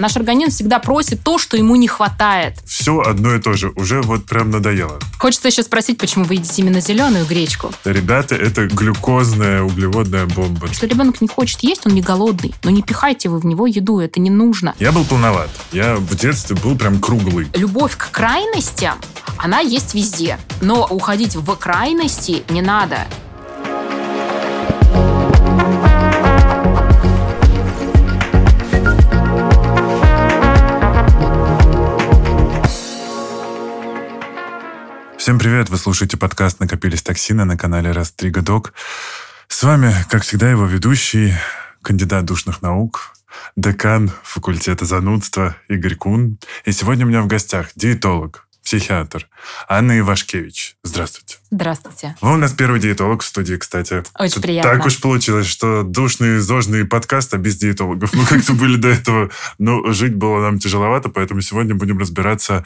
Наш организм всегда просит то, что ему не хватает. Все одно и то же. Уже вот прям надоело. Хочется еще спросить, почему вы едите именно зеленую гречку? Ребята, это глюкозная углеводная бомба. Если ребенок не хочет есть, он не голодный. Но не пихайте вы в него еду, это не нужно. Я был полноват. Я в детстве был прям круглый. Любовь к крайностям, она есть везде. Но уходить в крайности не надо. Всем привет! Вы слушаете подкаст «Накопились токсины» на канале Растрига Док. С вами, как всегда, его ведущий, кандидат душных наук, декан факультета занудства Игорь Кун. И сегодня у меня в гостях диетолог, психиатр Анна Ивашкевич. Здравствуйте. Здравствуйте. Вы у нас первый диетолог в студии, кстати. Очень Тут приятно. Так уж получилось, что душный, зожный подкаст, а без диетологов. Мы как-то были до этого, но жить было нам тяжеловато, поэтому сегодня будем разбираться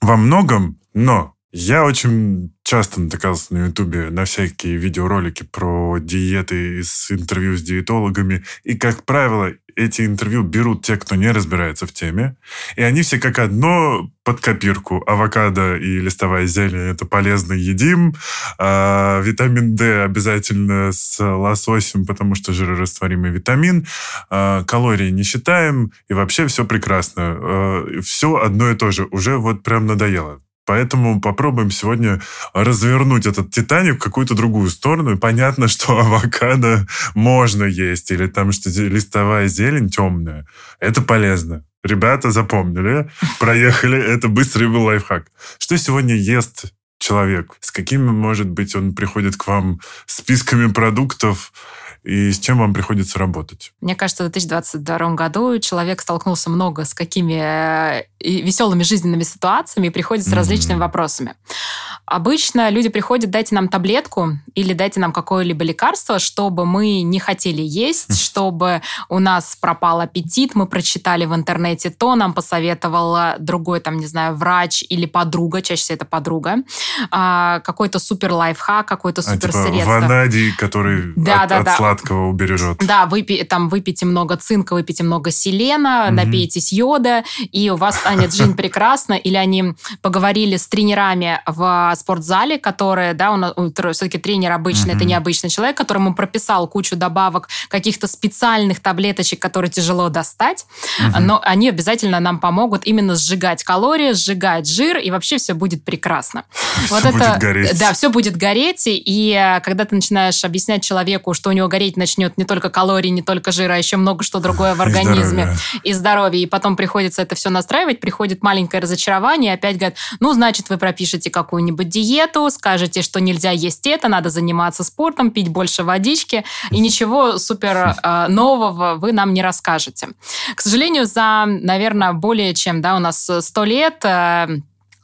во многом, но я очень часто натыкался на Ютубе на всякие видеоролики про диеты из интервью с диетологами. И, как правило, эти интервью берут те, кто не разбирается в теме. И они все как одно под копирку. Авокадо и листовая зелень – это полезно едим. А, витамин D обязательно с лососем, потому что жирорастворимый витамин. А, калории не считаем. И вообще все прекрасно. А, все одно и то же. Уже вот прям надоело. Поэтому попробуем сегодня развернуть этот Титаник в какую-то другую сторону. И понятно, что авокадо можно есть, или там что листовая зелень темная. Это полезно. Ребята запомнили, проехали. Это быстрый был лайфхак. Что сегодня ест человек? С какими, может быть, он приходит к вам списками продуктов, и с чем вам приходится работать? Мне кажется, в 2022 году человек столкнулся много с какими э, веселыми жизненными ситуациями и приходит с различными mm-hmm. вопросами. Обычно люди приходят, дайте нам таблетку или дайте нам какое-либо лекарство, чтобы мы не хотели есть, чтобы у нас пропал аппетит, мы прочитали в интернете то, нам посоветовал другой, там, не знаю, врач или подруга, чаще всего это подруга, а, какой-то супер лайфхак, какой-то супер а, типа ванадий, который да, от, да, да. Сладкого убережет. Да, выпи, там выпейте много цинка, выпейте много селена, mm-hmm. напейтесь йода, и у вас станет жизнь прекрасна. Или они поговорили с тренерами в спортзале, которые, да, у нас все-таки тренер обычный, это необычный человек, которому прописал кучу добавок, каких-то специальных таблеточек, которые тяжело достать, но они обязательно нам помогут именно сжигать калории, сжигать жир, и вообще все будет прекрасно. Все вот будет это, гореть. Да, все будет гореть, и э, когда ты начинаешь объяснять человеку, что у него гореть начнет не только калории, не только жира, а еще много что другое в организме, и здоровье, и, здоровье, и потом приходится это все настраивать, приходит маленькое разочарование, и опять говорят, ну, значит, вы пропишете какую-нибудь диету, скажете, что нельзя есть это, надо заниматься спортом, пить больше водички, и ничего супер э, нового вы нам не расскажете. К сожалению, за, наверное, более чем да, у нас сто лет э,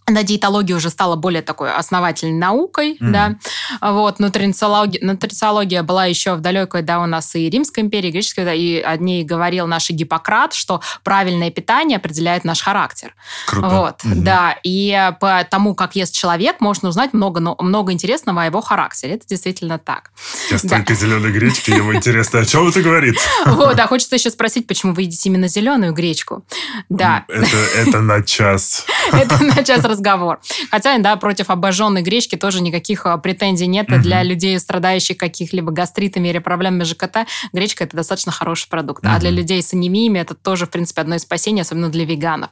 на диетология уже стала более такой основательной наукой, mm-hmm. да, вот, нутрициология, нутрициология была еще в далекой, да, у нас и Римской империи, и Греческой, да, и о ней говорил наш Гиппократ, что правильное питание определяет наш характер. Круто. Вот, mm-hmm. да, и по тому, как ест человек, можно узнать много, много интересного о его характере, это действительно так. Столько да. зеленой гречки, ему интересно, о чем это говорит? Вот, да, хочется еще спросить, почему вы едите именно зеленую гречку? Да. Это на час. Это на час разговор. Хотя, да, против обожженной гречки тоже никаких а, претензий нет. Угу. Для людей, страдающих каких-либо гастритами или проблемами ЖКТ, гречка это достаточно хороший продукт. Угу. А для людей с анемиями это тоже, в принципе, одно из спасений, особенно для веганов.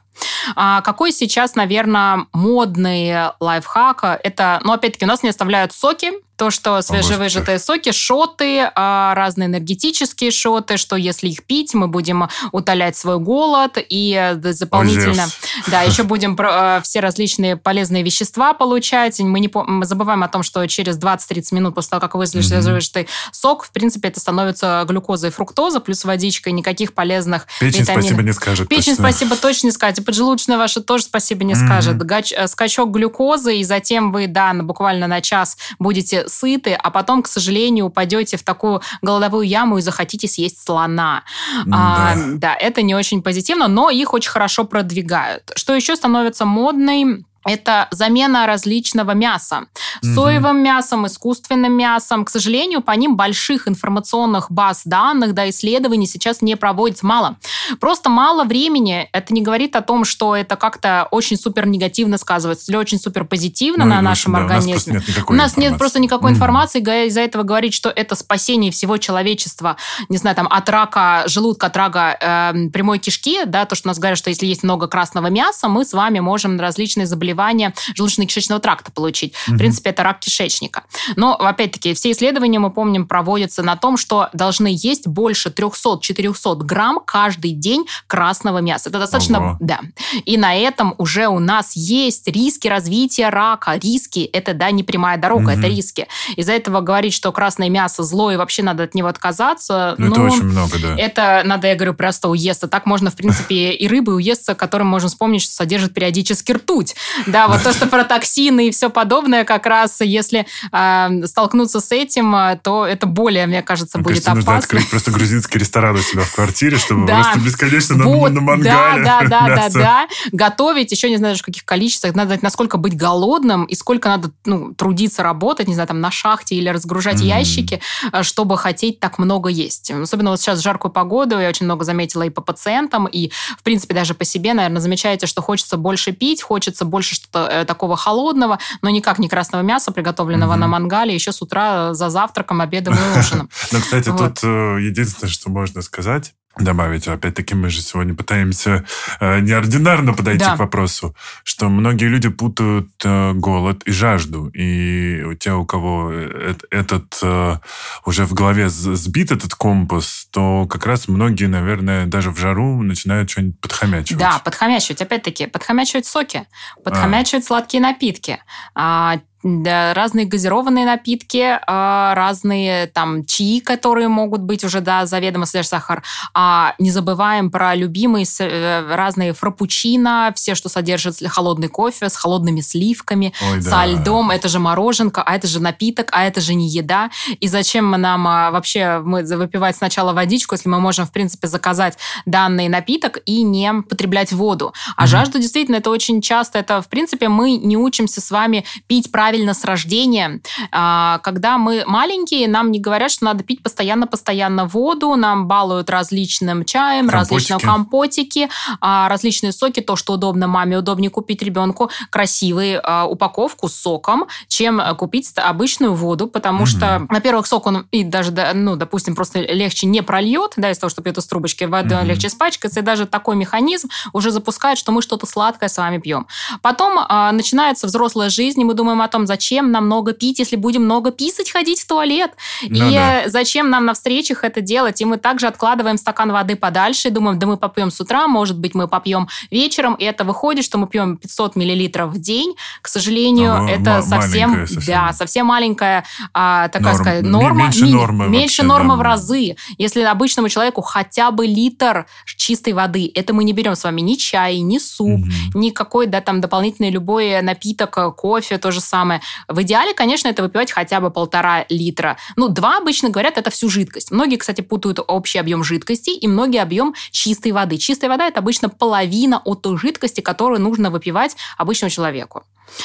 А какой сейчас, наверное, модный лайфхак? Это, ну, опять-таки, у нас не оставляют соки, то, что свежевыжатые соки, шоты, а, разные энергетические шоты, что если их пить, мы будем утолять свой голод и э, дополнительно, да, еще будем э, все различные полезные вещества получать. Мы не мы забываем о том, что через 20-30 минут после того, как вы свежевыжатый сок, в принципе, это становится глюкоза и фруктоза плюс водичка, никаких полезных Печень витаминов. спасибо не скажет. Печень точно. спасибо точно не скажет. И поджелудочная ваша тоже спасибо не скажет. Э, скачок глюкозы, и затем вы, да, буквально на час будете сыты, а потом, к сожалению, упадете в такую голодовую яму и захотите съесть слона. Да. А, да, это не очень позитивно, но их очень хорошо продвигают. Что еще становится модной? Это замена различного мяса. Соевым мясом, искусственным мясом. К сожалению, по ним больших информационных баз данных, да, исследований сейчас не проводится мало. Просто мало времени. Это не говорит о том, что это как-то очень супер негативно сказывается или очень супер позитивно ну, на нашем да, организме. У нас, нет, просто никакой mm-hmm. информации. Из-за этого говорить, что это спасение всего человечества, не знаю, там, от рака желудка, от рака э, прямой кишки, да, то, что у нас говорят, что если есть много красного мяса, мы с вами можем различные заболевания желудочно-кишечного тракта получить. Mm-hmm. В принципе, это рак кишечника. Но, опять-таки, все исследования, мы помним, проводятся на том, что должны есть больше 300-400 грамм каждый день красного мяса. Это достаточно... Ого. Да. И на этом уже у нас есть риски развития рака. Риски – это, да, не прямая дорога, mm-hmm. это риски. Из-за этого говорить, что красное мясо зло и вообще надо от него отказаться... Ну, это ну, очень много, да. Это, надо, я говорю, просто уесться. Так можно, в принципе, и рыбы уесться, которым можно вспомнить, что содержит периодически ртуть. Да, вот то, что про токсины и все подобное, как раз если э, столкнуться с этим, а, то это более, мне кажется, мне будет кажется, опасно. нужно открыть просто грузинский ресторан у себя в квартире, чтобы да. просто бесконечно вот, на, на мангале Да, да, да, да, да. Готовить, еще не знаю, в каких количествах, надо знать, насколько быть голодным и сколько надо ну, трудиться, работать, не знаю, там на шахте или разгружать ящики, а, чтобы хотеть так много есть. Особенно вот сейчас в жаркую погоду, я очень много заметила и по пациентам, и, в принципе, даже по себе, наверное, замечаете, что хочется больше пить, хочется больше что-то э, такого холодного, но никак не красного мяса, приготовленного угу. на мангале, еще с утра за завтраком, обедом и ужином. Ну, кстати, тут э, единственное, что можно сказать, добавить. Опять-таки, мы же сегодня пытаемся э, неординарно подойти да. к вопросу, что многие люди путают э, голод и жажду. И те, у кого э, этот э, уже в голове сбит этот компас, то как раз многие, наверное, даже в жару начинают что-нибудь подхомячивать. Да, подхомячивать. Опять-таки, подхомячивать соки, подхомячивать а. сладкие напитки. А, да, разные газированные напитки, а, разные там чаи, которые могут быть уже, да, заведомо содержат сахар. А не забываем про любимые э, разные фрапучино, все, что содержит холодный кофе с холодными сливками, Ой, со да. льдом. Это же мороженка, а это же напиток, а это же не еда. И зачем нам а, вообще мы выпивать сначала водичку, если мы можем, в принципе, заказать данный напиток и не потреблять воду. А угу. жажда, действительно, это очень часто, это, в принципе, мы не учимся с вами пить правильно правильно с рождения. А, когда мы маленькие, нам не говорят, что надо пить постоянно-постоянно воду, нам балуют различным чаем, компотики. различные компотики, а, различные соки, то, что удобно маме, удобнее купить ребенку красивую а, упаковку с соком, чем купить обычную воду, потому угу. что, во-первых, сок он и даже, ну, допустим, просто легче не прольет, да, из-за того, что пьет из трубочки, вода угу. легче испачкается, и даже такой механизм уже запускает, что мы что-то сладкое с вами пьем. Потом начинается взрослая жизнь, и мы думаем о том, зачем нам много пить, если будем много писать, ходить в туалет? Ну, и да. зачем нам на встречах это делать? И мы также откладываем стакан воды подальше и думаем, да мы попьем с утра, может быть, мы попьем вечером, и это выходит, что мы пьем 500 миллилитров в день. К сожалению, а, это совсем, совсем, да, совсем маленькая а, такая Норм. сказать, норма. Меньше нормы. Меньше вообще, нормы да. в разы. Если обычному человеку хотя бы литр чистой воды, это мы не берем с вами ни чай, ни суп, угу. никакой, да, там дополнительный любой напиток, кофе, то же самое самое. В идеале, конечно, это выпивать хотя бы полтора литра. Ну, два обычно говорят, это всю жидкость. Многие, кстати, путают общий объем жидкости и многие объем чистой воды. Чистая вода – это обычно половина от той жидкости, которую нужно выпивать обычному человеку.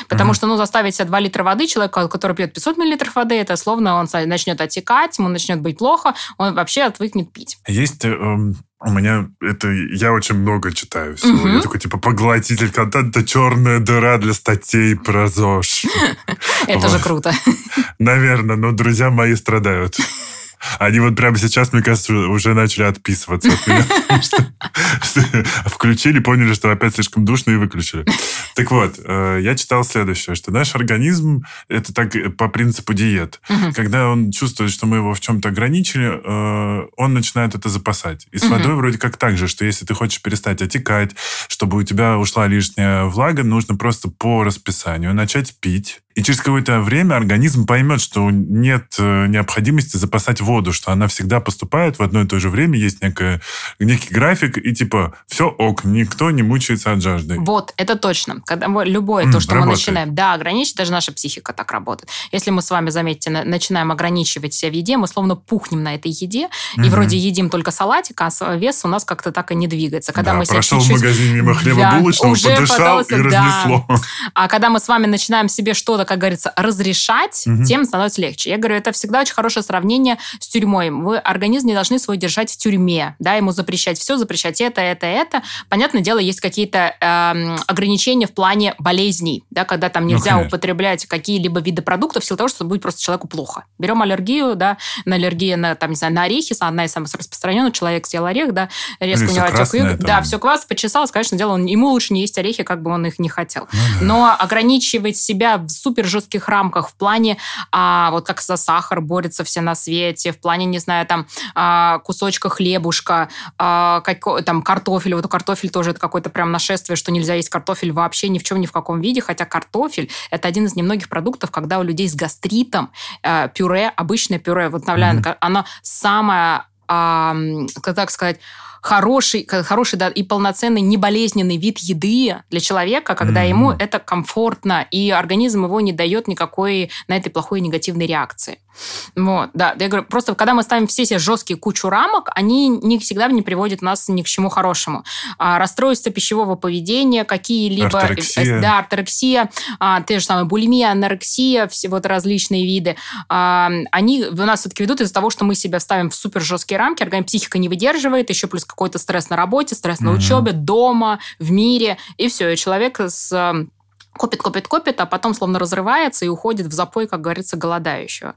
Потому mm-hmm. что, ну, заставить себе 2 литра воды, человека, который пьет 500 миллилитров воды, это словно он начнет отекать, ему начнет быть плохо, он вообще отвыкнет пить. Есть э, у меня это... Я очень много читаю всего. Угу. Я такой, типа, поглотитель контента, черная дыра для статей про ЗОЖ. Это же круто. Наверное, но друзья мои страдают. Они вот прямо сейчас, мне кажется, уже начали отписываться от меня. Включили, поняли, что опять слишком душно и выключили. Так вот, э, я читал следующее, что наш организм, это так по принципу диет. Когда он чувствует, что мы его в чем-то ограничили, э, он начинает это запасать. И с водой вроде как так же, что если ты хочешь перестать отекать, чтобы у тебя ушла лишняя влага, нужно просто по расписанию начать пить и через какое-то время организм поймет, что нет э, необходимости запасать воду, что она всегда поступает в одно и то же время, есть некое, некий график, и типа все ок, никто не мучается от жажды. Вот, это точно. Когда мы, любое mm, то, что работает. мы начинаем, да, ограничить, даже наша психика так работает. Если мы с вами, заметьте, начинаем ограничивать себя в еде, мы словно пухнем на этой еде, mm-hmm. и вроде едим только салатик, а вес у нас как-то так и не двигается. Когда да, мы прошел в магазин мимо хлеба да, булочного, подышал и разнесло. Да. А когда мы с вами начинаем себе что-то, как говорится, разрешать, угу. тем становится легче. Я говорю, это всегда очень хорошее сравнение с тюрьмой. Вы организм не должны свой держать в тюрьме, да, ему запрещать все, запрещать это, это, это. Понятное дело, есть какие-то э, ограничения в плане болезней, да, когда там ну, нельзя ну, употреблять какие-либо виды продуктов в силу того, что будет просто человеку плохо. Берем аллергию, да, на аллергию на, там, не знаю, на орехи, одна из самых распространенных, человек съел орех, да, резко Или у него отек, да, все квас, почесалось, конечно, дело, он, ему лучше не есть орехи, как бы он их не хотел. Ну, да. Но ограничивать себя в супер жестких рамках в плане, а, вот как за сахар борются все на свете, в плане, не знаю, там, а, кусочка хлебушка, а, как, там, картофель, вот картофель тоже это какое-то прям нашествие, что нельзя есть картофель вообще ни в чем, ни в каком виде, хотя картофель это один из немногих продуктов, когда у людей с гастритом э, пюре, обычное пюре, вот, mm-hmm. оно самое, э, как так сказать, хороший, хороший да, и полноценный неболезненный вид еды для человека, когда mm-hmm. ему это комфортно, и организм его не дает никакой на этой плохой негативной реакции. Вот, да. Я говорю, просто когда мы ставим все эти жесткие кучу рамок, они не всегда не приводят нас ни к чему хорошему. А, расстройство пищевого поведения, какие-либо... Орторексия. Да, орторексия, а, те же самые булимия, анорексия, все вот различные виды. А, они у нас все-таки ведут из-за того, что мы себя ставим в супер жесткие рамки, организм психика не выдерживает, еще плюс какой-то стресс на работе, стресс на mm-hmm. учебе, дома, в мире, и все, и человек с копит, копит, копит, а потом словно разрывается и уходит в запой, как говорится, голодающего.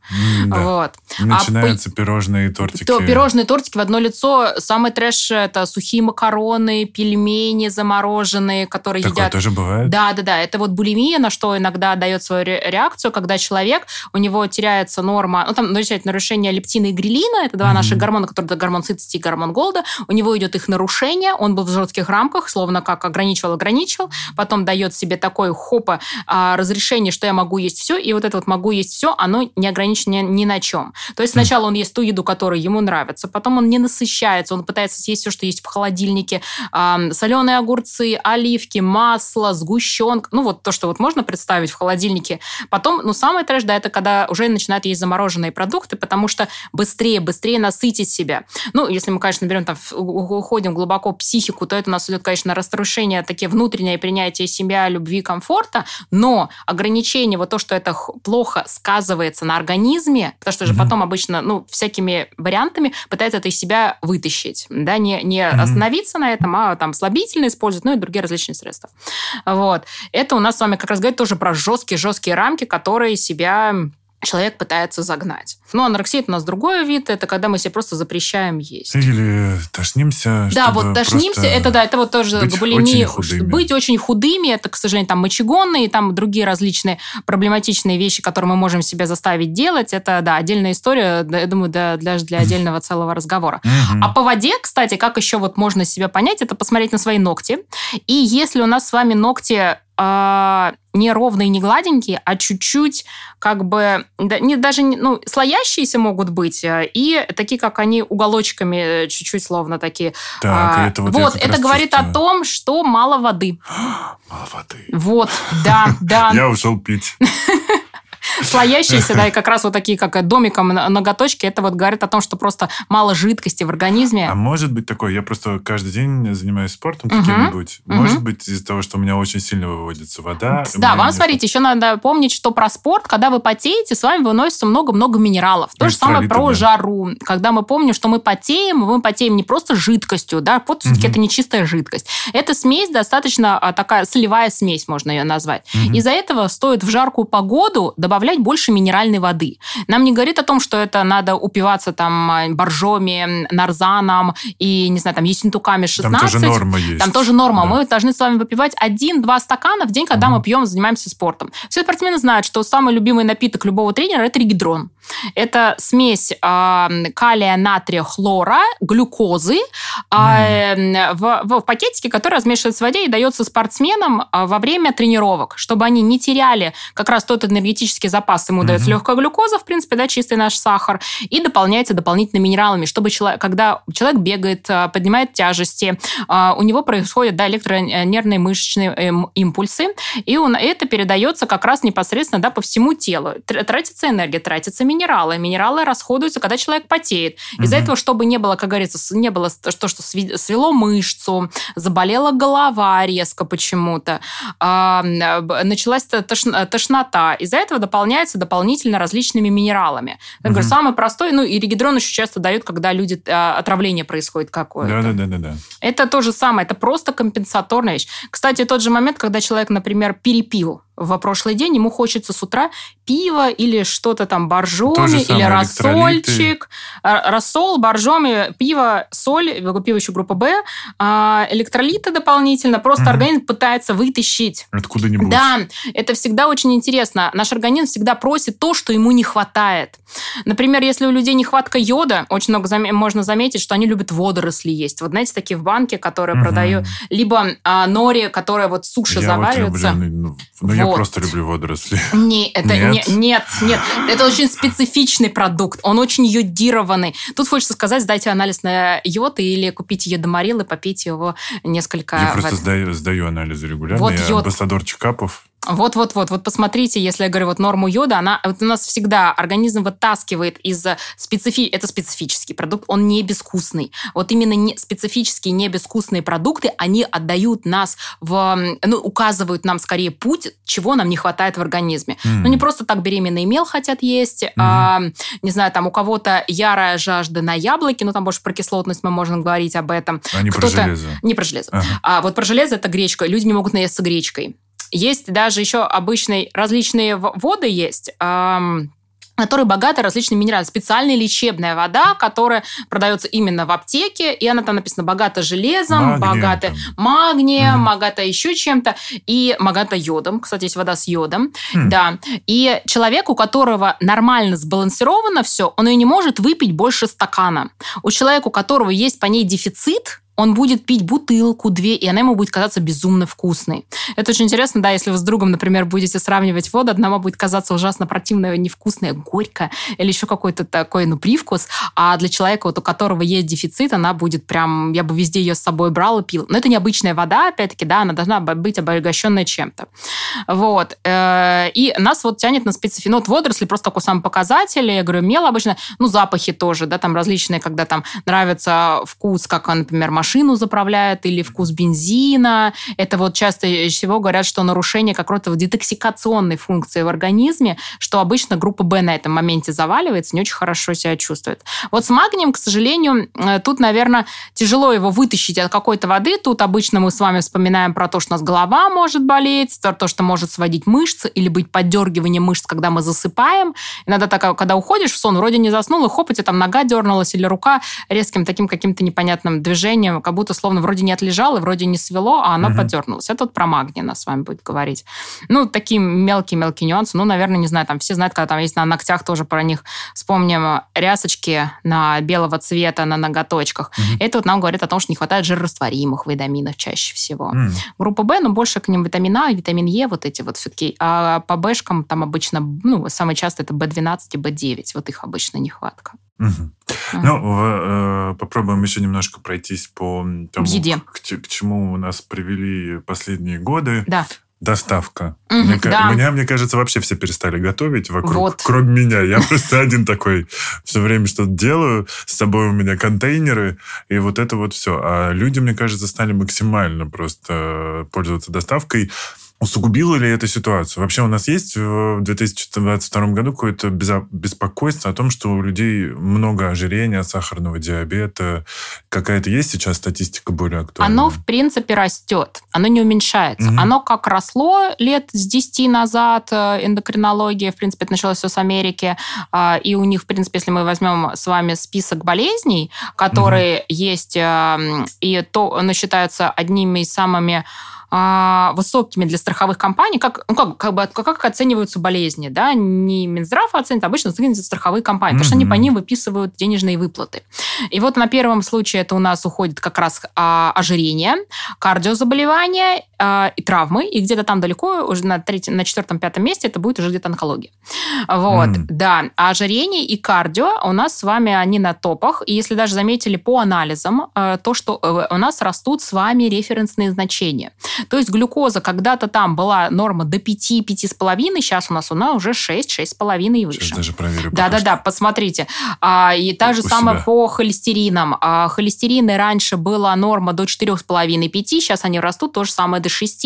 да. Вот. И начинаются а, пирожные и тортики. То, пирожные тортики в одно лицо. Самый трэш – это сухие макароны, пельмени замороженные, которые Такое едят. тоже бывает? Да, да, да. Это вот булимия, на что иногда дает свою реакцию, когда человек, у него теряется норма, ну там нарушение лептина и грилина, это два mm-hmm. наших гормона, которые гормон сытости и гормон голода, у него идет их нарушение, он был в жестких рамках, словно как ограничивал, ограничивал, потом дает себе такой хопа а, разрешение, что я могу есть все, и вот это вот могу есть все, оно не ограничено ни на чем. То есть сначала он ест ту еду, которая ему нравится, потом он не насыщается, он пытается съесть все, что есть в холодильнике, соленые огурцы, оливки, масло, сгущенка, ну вот то, что вот можно представить в холодильнике. Потом, ну самое трэш, да, это когда уже начинают есть замороженные продукты, потому что быстрее, быстрее насытить себя. Ну, если мы, конечно, берем там, уходим глубоко в психику, то это у нас идет, конечно, разрушение, такие внутреннее принятие себя, любви, комфорта, комфорта, но ограничение, вот то, что это плохо сказывается на организме, потому что же mm-hmm. потом обычно, ну, всякими вариантами пытается это из себя вытащить, да, не, не mm-hmm. остановиться на этом, а там слабительно использовать, ну и другие различные средства. Вот. Это у нас с вами как раз говорит тоже про жесткие-жесткие рамки, которые себя человек пытается загнать. Ну, анорексия это у нас другой вид, это когда мы себе просто запрещаем есть. Или тошнимся. Да, вот тошнимся, это да, это вот тоже быть булимия. Очень быть очень худыми, это, к сожалению, там мочегонные, там другие различные проблематичные вещи, которые мы можем себя заставить делать, это, да, отдельная история, я думаю, да, для, для отдельного целого разговора. А по воде, кстати, как еще вот можно себя понять, это посмотреть на свои ногти. И если у нас с вами ногти а, не ровные, не гладенькие, а чуть-чуть как бы да, не, даже ну, слоящиеся могут быть, э, и такие, как они уголочками э, чуть-чуть словно такие. Так, а, это вот, вот это говорит чувствую. о том, что мало воды. мало воды. Вот, да, да. Я ушел пить. слоящиеся, да, и как раз вот такие, как домиком ноготочки, это вот говорит о том, что просто мало жидкости в организме. А может быть такое, я просто каждый день занимаюсь спортом каким-нибудь, может быть из-за того, что у меня очень сильно выводится вода. Да, вам, смотрите, еще надо помнить, что про спорт, когда вы потеете, с вами выносится много-много минералов. То же самое про жару. Когда мы помним, что мы потеем, мы потеем не просто жидкостью, да, пот все-таки это не чистая жидкость. Это смесь достаточно а, такая солевая смесь, можно ее назвать. Из-за этого стоит в жаркую погоду добавлять добавлять больше минеральной воды. Нам не говорит о том, что это надо упиваться там а, боржоми, нарзаном и, не знаю, там, ессентуками 16. Там тоже норма есть. Там тоже норма. Да. Мы должны с вами выпивать один-два стакана в день, когда угу. мы пьем, занимаемся спортом. Все спортсмены знают, что самый любимый напиток любого тренера – это регидрон. Это смесь э, калия, натрия, хлора, глюкозы э, в, в пакетике, который размешивается в воде и дается спортсменам во время тренировок, чтобы они не теряли как раз тот энергетический запас. Ему mm-hmm. дается легкая глюкоза, в принципе, да, чистый наш сахар, и дополняется дополнительными минералами, чтобы человек, когда человек бегает, поднимает тяжести, у него происходят да, электронервные мышечные эм, импульсы, и он, это передается как раз непосредственно да, по всему телу. Тратится энергия, тратятся минералы. Минералы расходуются, когда человек потеет. Из-за угу. этого, чтобы не было, как говорится, не было то, что свело мышцу, заболела голова резко почему-то, началась тошнота. Из-за этого дополняется дополнительно различными минералами. Я угу. говорю, самый простой, ну и регидрон еще часто дают, когда люди а, отравление происходит какое-то. Да, да, да, да. Это то же самое, это просто компенсаторная вещь. Кстати, тот же момент, когда человек, например, перепил в прошлый день, ему хочется с утра пива или что-то там боржоми, или рассольчик. А, рассол, боржоми, пиво, соль, пиво еще группа Б, а, электролиты дополнительно. Просто угу. организм пытается вытащить. Откуда-нибудь. Да, это всегда очень интересно. Наш организм всегда просит то, что ему не хватает. Например, если у людей нехватка йода, очень много зам... можно заметить, что они любят водоросли есть. Вот знаете, такие в банке, которые угу. продают, либо а, нори, которые вот суши Я завариваются. Вот люблю, ну, ну, я просто люблю водоросли. Не, это нет? Не, нет, нет. Это очень специфичный продукт. Он очень йодированный. Тут хочется сказать, сдайте анализ на йод или купите йодоморил и попейте его несколько... Я просто сдаю, сдаю анализы регулярно. Вот я йод. амбассадор чекапов. Вот-вот-вот, вот посмотрите, если я говорю вот норму йода, она вот у нас всегда организм вытаскивает из специфи, это специфический продукт, он не безвкусный. Вот именно не, специфические не безвкусные продукты, они отдают нас в, ну, указывают нам скорее путь, чего нам не хватает в организме. Mm. Ну не просто так беременный мел хотят есть, mm. а, не знаю, там у кого-то ярая жажда на яблоки, ну там больше про кислотность мы можем говорить об этом. А не про железо. Не про железо. Ага. А вот про железо это гречка. Люди не могут наесться гречкой. Есть даже еще обычные различные воды есть, которые богаты различными минералами. Специальная лечебная вода, которая продается именно в аптеке, и она там написана богата железом, богата магнием, mm. богата еще чем-то, и богата йодом. Кстати, есть вода с йодом. Mm. Да. И человек, у которого нормально сбалансировано все, он ее не может выпить больше стакана. У человека, у которого есть по ней дефицит, он будет пить бутылку, две, и она ему будет казаться безумно вкусной. Это очень интересно, да, если вы с другом, например, будете сравнивать воду, одна будет казаться ужасно противная, невкусная, горькая, или еще какой-то такой, ну, привкус, а для человека, вот у которого есть дефицит, она будет прям, я бы везде ее с собой брал и пил. Но это необычная вода, опять-таки, да, она должна быть обогащенная чем-то. Вот. Э, и нас вот тянет на специфи... Ну, вот водоросли просто такой сам показатель, я говорю, мел обычно, ну, запахи тоже, да, там различные, когда там нравится вкус, как, например, машину заправляет или вкус бензина. Это вот часто всего говорят, что нарушение какой-то детоксикационной функции в организме, что обычно группа Б на этом моменте заваливается, не очень хорошо себя чувствует. Вот с магнием, к сожалению, э, тут, наверное, тяжело его вытащить от какой-то воды. Тут обычно мы с вами вспоминаем про то, что у нас голова может болеть, то, что может сводить мышцы или быть поддергивание мышц, когда мы засыпаем. Иногда так, когда уходишь в сон, вроде не заснул, и хоп, у тебя там нога дернулась или рука резким таким каким-то непонятным движением как будто словно вроде не отлежало, вроде не свело, а оно угу. подернулось. Это вот про магний нас с вами будет говорить. Ну, такие мелкие-мелкие нюансы. Ну, наверное, не знаю, там все знают, когда там есть на ногтях тоже про них. Вспомним рясочки на белого цвета на ноготочках. Угу. Это вот нам говорит о том, что не хватает жирорастворимых витаминов чаще всего. Угу. Группа В, ну, больше к ним витамин А, витамин Е, вот эти вот все-таки. А по Бшкам там обычно, ну, самое часто это B12 и B9. Вот их обычно нехватка. Угу. Ну, в, э, попробуем еще немножко пройтись по тому, Еде. К, к чему нас привели последние годы. Да. Доставка. Угу, мне, да. Меня, мне кажется, вообще все перестали готовить вокруг, вот. кроме меня. Я просто один такой все время что-то делаю. С собой у меня контейнеры, и вот это вот все. А люди, мне кажется, стали максимально просто пользоваться доставкой. Усугубило ли это ситуацию? Вообще у нас есть в 2022 году какое-то беспокойство о том, что у людей много ожирения, сахарного диабета. Какая-то есть сейчас статистика более актуальная? Оно, в принципе, растет. Оно не уменьшается. Угу. Оно как росло лет с 10 назад, э, эндокринология, в принципе, это началось все с Америки. А, и у них, в принципе, если мы возьмем с вами список болезней, которые угу. есть, эм, и то оно считается одними из самыми высокими для страховых компаний, как, ну, как, как, бы, как оцениваются болезни, да, не Минздрав оценит, а обычно оцениваются страховые компании, mm-hmm. потому что они по ним выписывают денежные выплаты. И вот на первом случае это у нас уходит как раз а, ожирение, кардиозаболевания а, и травмы, и где-то там далеко, уже на, третьем, на четвертом, пятом месте это будет уже где-то онкология. Вот, mm. да. А ожирение и кардио у нас с вами, они на топах, и если даже заметили по анализам, э, то, что э, у нас растут с вами референсные значения. То есть глюкоза когда-то там была норма до 5-5,5, сейчас у нас она уже 6-6,5 и выше. Сейчас даже проверю. Да-да-да, посмотрите. А, и та же самое по холестеринам. А, холестерины раньше была норма до 4,5-5, сейчас они растут то же самое до 6.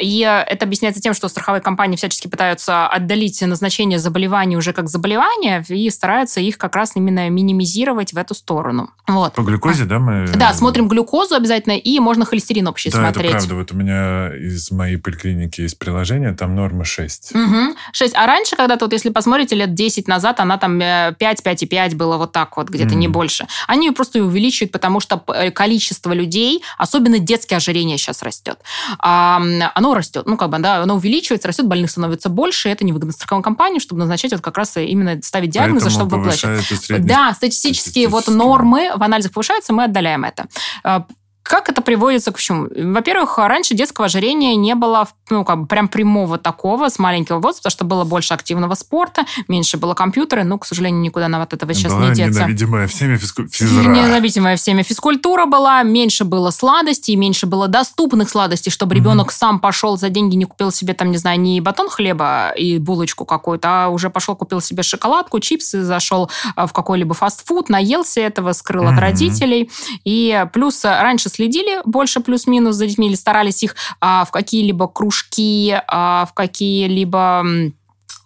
И это объясняется тем, что страховые компании всячески пытаются отдалить назначение заболеваний уже как заболевания и стараются их как раз именно минимизировать в эту сторону. Вот. По глюкозе, да, мы... Да, смотрим глюкозу обязательно, и можно холестерин общий да, смотреть. это правда. Вот у меня из моей поликлиники есть приложение, там норма 6. Угу. 6. А раньше, когда-то, вот если посмотрите, лет 10 назад, она там 5, 5,5 было вот так вот, где-то mm. не больше. Они ее просто увеличивают, потому что э, количество людей, особенно детское ожирение сейчас растет. А, оно растет, ну, как бы, да, оно увеличивается, растет, больных становится больше, это невыгодно страховым компаниям, чтобы назначать вот как раз именно ставить диагнозы, Поэтому чтобы выплачивать. Да, статистические вот нормы в анализах повышаются, мы отдаляем это. Как это приводится к чему? Во-первых, раньше детского ожирения не было, ну, как бы прям прямого такого с маленького возраста, потому что было больше активного спорта, меньше было компьютера, ну, к сожалению, никуда нам от этого сейчас была не деться. ненавидимая всеми физку... физра. Ненавидимая всеми физкультура была, меньше было сладостей, меньше было доступных сладостей, чтобы ребенок mm-hmm. сам пошел за деньги, не купил себе, там, не знаю, не батон хлеба и булочку какую-то, а уже пошел, купил себе шоколадку, чипсы, зашел а, в какой-либо фастфуд, наелся этого, скрыл mm-hmm. от родителей. И плюс раньше следили больше плюс-минус за детьми или старались их а, в какие-либо кружки, а, в какие-либо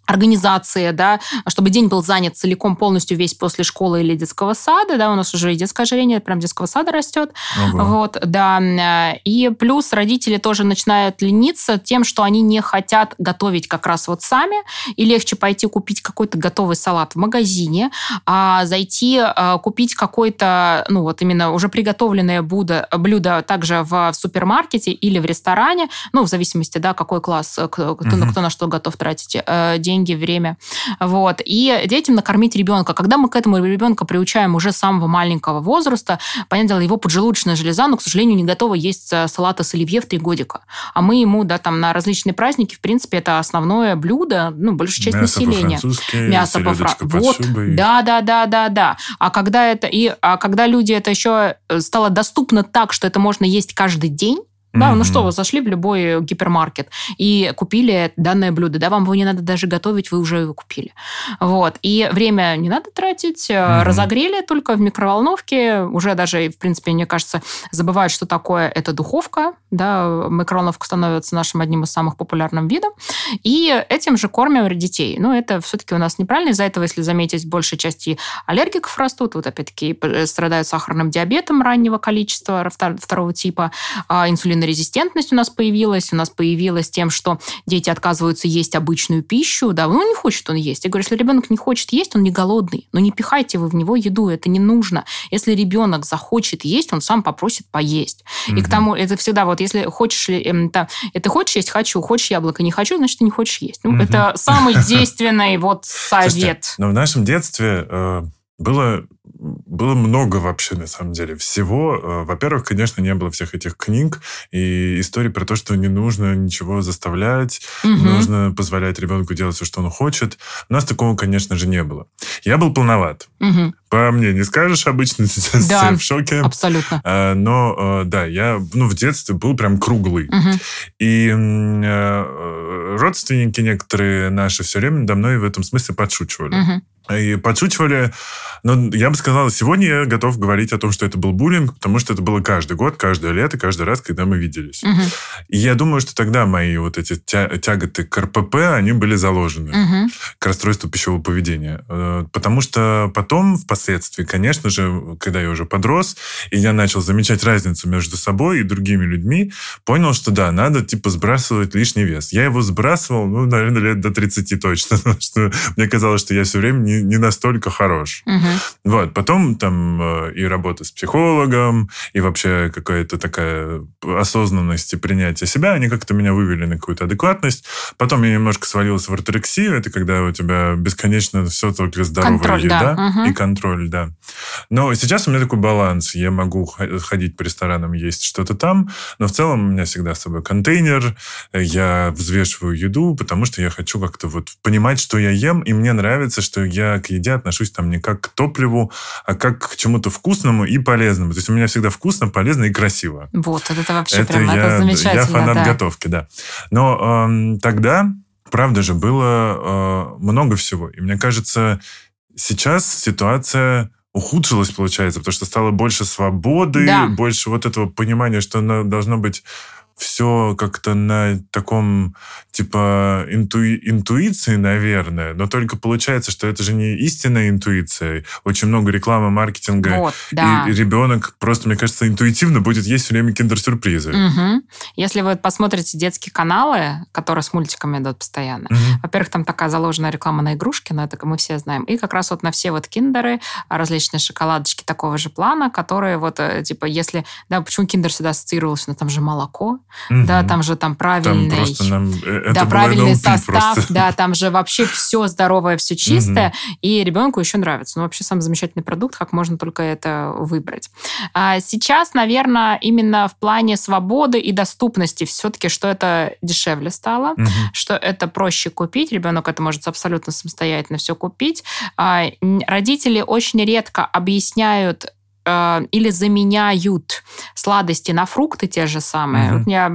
организации, да, чтобы день был занят целиком полностью весь после школы или детского сада, да, у нас уже и детское ожирение прям детского сада растет, ага. вот, да, и плюс родители тоже начинают лениться тем, что они не хотят готовить как раз вот сами, и легче пойти купить какой-то готовый салат в магазине, а зайти а, купить какой-то, ну вот именно уже приготовленное блюдо, блюдо также в супермаркете или в ресторане, ну в зависимости, да, какой класс, кто, угу. кто на что готов тратить э, деньги, деньги, время. Вот. И детям накормить ребенка. Когда мы к этому ребенка приучаем уже с самого маленького возраста, понятное дело, его поджелудочная железа, но, к сожалению, не готова есть э, салата с оливье в три годика. А мы ему, да, там на различные праздники, в принципе, это основное блюдо, ну, большая часть Мясо населения. Мясо по-французски. Вот, да, да, да, да, да. А когда это и а когда люди это еще э, стало доступно так, что это можно есть каждый день, да, mm-hmm. ну что, вы зашли в любой гипермаркет и купили данное блюдо, да, вам его не надо даже готовить, вы уже его купили. Вот. И время не надо тратить, mm-hmm. разогрели только в микроволновке, уже даже, в принципе, мне кажется, забывают, что такое это духовка, да, микроволновка становится нашим одним из самых популярных видов, и этим же кормим детей. Но это все-таки у нас неправильно, из-за этого, если заметить, большей части аллергиков растут, вот опять-таки страдают сахарным диабетом раннего количества, второго типа, а инсулин резистентность у нас появилась, у нас появилась тем, что дети отказываются есть обычную пищу, да, ну не хочет он есть. Я говорю, если ребенок не хочет есть, он не голодный, но не пихайте вы в него еду, это не нужно. Если ребенок захочет есть, он сам попросит поесть. Угу. И к тому, это всегда вот, если хочешь, это, это хочешь есть, хочу, хочешь яблоко, не хочу, значит, ты не хочешь есть. Ну, угу. Это самый действенный вот совет. Слушайте, но в нашем детстве э, было было много вообще, на самом деле, всего. Э, во-первых, конечно, не было всех этих книг и историй про то, что не нужно ничего заставлять, угу. нужно позволять ребенку делать все, что он хочет. У нас такого, конечно же, не было. Я был полноват. Угу. По мне не скажешь обычно, сейчас да, все в шоке. абсолютно. А, но, э, да, я ну, в детстве был прям круглый. Угу. И э, родственники некоторые наши все время надо мной в этом смысле подшучивали. Угу. И подшучивали, но я бы сказал, сегодня я готов говорить о том, что это был буллинг, потому что это было каждый год, каждое лето, каждый раз, когда мы виделись. Угу. И я думаю, что тогда мои вот эти тя- тяготы к РПП, они были заложены угу. к расстройству пищевого поведения. Э, потому что потом, впоследствии, конечно же, когда я уже подрос, и я начал замечать разницу между собой и другими людьми, понял, что да, надо типа сбрасывать лишний вес. Я его сбрасывал, ну, наверное, лет до 30 точно, что мне казалось, что я все время не не, не настолько хорош. Мгм. Вот, потом там э, и работа с психологом, и вообще какая-то такая осознанность и принятие себя, они как-то меня вывели на какую-то адекватность. Потом я немножко свалился в орторексию, это когда у тебя бесконечно все только здоровая Контроль, да. еда Мгм. и контроль, да. Но сейчас у меня такой баланс. Я могу ходить по ресторанам, есть что-то там, но в целом у меня всегда с собой контейнер, я взвешиваю еду, потому что я хочу как-то вот понимать, что я ем, и мне нравится, что я к еде отношусь там не как к топливу, а как к чему-то вкусному и полезному. То есть у меня всегда вкусно, полезно и красиво. Вот, это вообще Это прям, я, это замечательно. я фанат да. готовки, да. Но эм, тогда, правда же, было э, много всего. И мне кажется, сейчас ситуация ухудшилась, получается, потому что стало больше свободы, Да. больше вот этого понимания, что должно быть все как-то на таком, типа, интуи- интуиции, наверное, но только получается, что это же не истинная интуиция. Очень много рекламы, маркетинга, Вот, да. и, и ребенок просто, мне кажется, интуитивно будет есть все время киндер-сюрпризы. Мгм. Если вы посмотрите детские каналы, которые с мультиками идут постоянно, Мгм. во-первых, там такая заложенная реклама на игрушки, но это мы все знаем. И как раз вот на все вот киндеры, а, различные шоколадочки такого же плана, которые вот, э, типа, если... Да, почему киндер всегда ассоциировался? Ну, там же молоко, да, Мгм. там же там Там правильный... просто нам... Это да, правильный состав, просто. да, там же вообще все здоровое, все чистое, и ребенку еще нравится. Ну, вообще, самый замечательный продукт, как можно только это выбрать. А сейчас, наверное, именно в плане свободы и доступности все-таки, что это дешевле стало, что это проще купить, ребенок это может абсолютно самостоятельно все купить. А, Родители очень редко объясняют э, или заменяют сладости на фрукты те же самые. Мгм. Вот я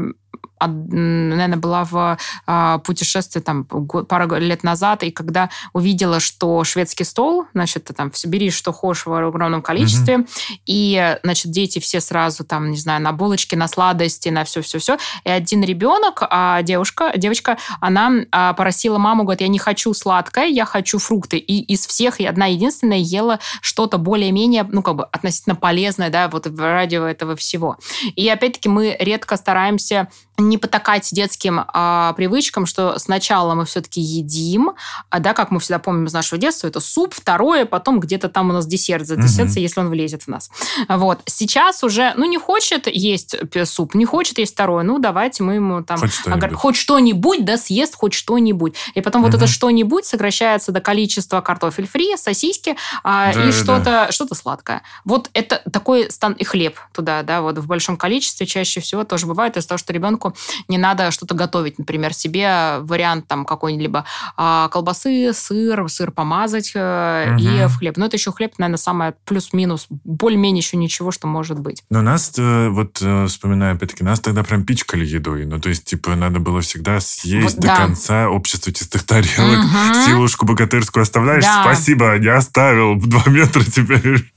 наверное, была в а, путешествии там пару лет назад, и когда увидела, что шведский стол, значит, ты там бери, что хочешь в огромном количестве, и, значит, дети все сразу там, не знаю, на булочки, на сладости, на все-все-все. И один ребенок, а девушка, девочка, она а, поросила маму, говорит, я не хочу сладкое, я хочу фрукты. И из всех одна единственная ела что-то более-менее, ну, как бы относительно полезное, да, вот ради этого всего. И опять-таки мы редко стараемся не потакать детским а, привычкам, что сначала мы все-таки едим, а, да, как мы всегда помним из нашего детства, это суп, второе, потом где-то там у нас десерт задесется, Мгм. если он влезет в нас. Вот. Сейчас уже, ну, не хочет есть суп, не хочет есть второе, ну, давайте мы ему там... Хоть что-нибудь. хоть что-нибудь, да, съест хоть что-нибудь. И потом вот Мгм. это что-нибудь сокращается до количества картофель фри, сосиски а, Да, и да, что-то что сладкое. Вот это такой стан... И хлеб туда, да, вот в большом количестве чаще всего тоже бывает из-за того, что ребенку не надо что-то готовить, например, себе вариант там какой-либо а, колбасы, сыр, сыр помазать э, и в хлеб. Но это еще хлеб, наверное, самое плюс-минус, более-менее еще ничего, что может быть. Но нас, э, вот э, вспоминаю, опять-таки, нас тогда прям пичкали едой. Ну, то есть, типа, надо было всегда съесть Вот до да. конца общество чистых тарелок. Мгм. Силушку богатырскую оставляешь? Да. Спасибо, не оставил. Два метра теперь.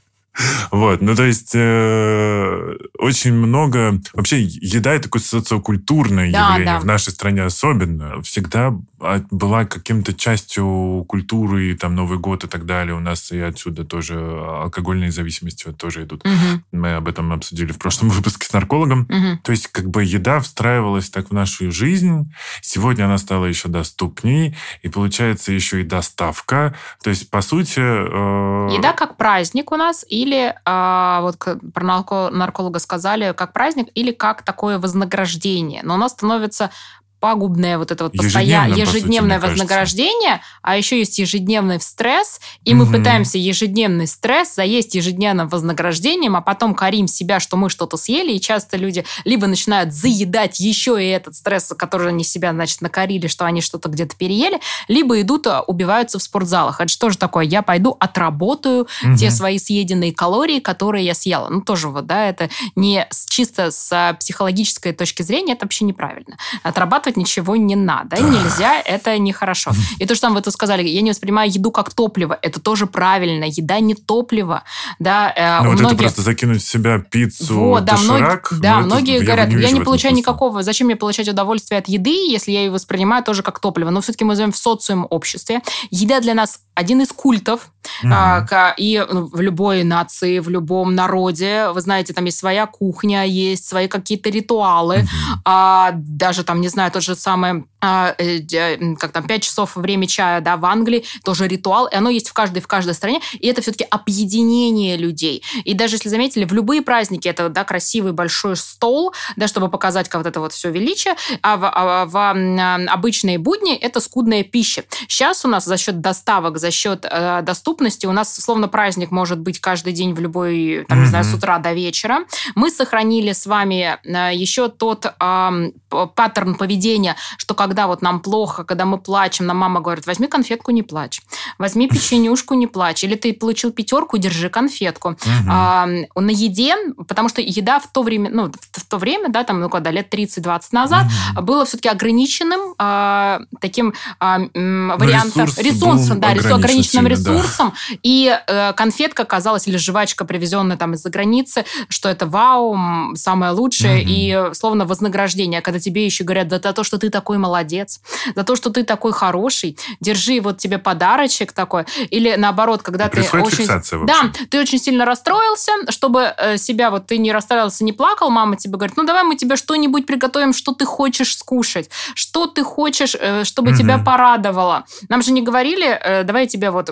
Вот, ну то есть э, очень много... Вообще еда это такое социокультурное Да, явление, да. в нашей стране особенно. Всегда была каким-то частью культуры, и там Новый год и так далее. У нас и отсюда тоже алкогольные зависимости вот тоже идут. Мгм. Мы об этом обсудили в прошлом выпуске с наркологом. Мгм. То есть, как бы еда встраивалась так в нашу жизнь. Сегодня она стала еще доступней, и получается еще и доставка. То есть, по сути... э, Еда как праздник у нас, или а, вот про нарко- нарколога сказали, как праздник, или как такое вознаграждение. Но нас становится пагубное вот это вот постоянное Ежедневно, по сути, ежедневное кажется. вознаграждение, а еще есть ежедневный стресс, и мы Мгм. пытаемся ежедневный стресс заесть ежедневным вознаграждением, а потом корим себя, что мы что-то съели, и часто люди либо начинают заедать еще и этот стресс, который они себя, значит, накорили, что они что-то где-то переели, либо идут, а, убиваются в спортзалах. Это что же такое? Я пойду отработаю мгм. те свои съеденные калории, которые я съела. Ну, тоже вот, да, это не чисто с а, психологической точки зрения, это вообще неправильно. Отрабатывать ничего не надо, нельзя, это нехорошо. И то, что там вы тут сказали, я не воспринимаю еду как топливо, это тоже правильно. Еда не топливо, да. э, Ну, вот это многих- просто закинуть в себя пиццу, вот, да, многие, доширак, да, ну, это многие я говорят, не я не в этом получаю никакого, зачем мне получать удовольствие от еды, если я ее воспринимаю тоже как топливо. Но все-таки мы живем в социум обществе. Еда для нас один из культов, Mm-hmm. И ну, в любой нации, в любом народе, вы знаете, там есть своя кухня, есть свои какие-то ритуалы. Mm-hmm. А, даже там, не знаю, то же самое а, э, как там, 5 часов время чая, да, в Англии, тоже ритуал, и оно есть в каждой, в каждой стране, и это все-таки объединение людей. И даже, если заметили, в любые праздники это, да, красивый большой стол, да, чтобы показать как вот это вот все величие, а в, а в а, обычные будни это скудная пища. Сейчас у нас за счет доставок, за счет э, доступности, у нас словно праздник может быть каждый день в любой, там, mm-hmm. не знаю, с утра до вечера. Мы сохранили с вами э, еще тот э, паттерн поведения, что когда вот нам плохо, когда мы плачем, нам мама говорит, возьми конфетку, не плачь. Возьми печенюшку, не плачь. Или ты получил пятерку, держи конфетку. Угу. А, на еде, потому что еда в то время, ну, в то время, да, там, ну, когда, лет 30-20 назад, угу. было все-таки ограниченным а, таким а, вариантом, ресурс ресурсом, да, ограниченным ресурсом. Да. И а, конфетка казалась, или жвачка, привезенная там из-за границы, что это вау, самое лучшее, угу. и словно вознаграждение, когда тебе еще говорят, да, за то, что ты такой молодец, за то, что ты такой хороший, держи вот тебе подарочек такой. Или наоборот, когда ты очень... Да, ты очень сильно расстроился, чтобы э, себя вот ты не расстроился, не плакал, мама тебе говорит, ну давай мы тебе что-нибудь приготовим, что ты хочешь скушать, что ты хочешь, э, чтобы угу. тебя порадовало. Нам же не говорили, э, давай тебе вот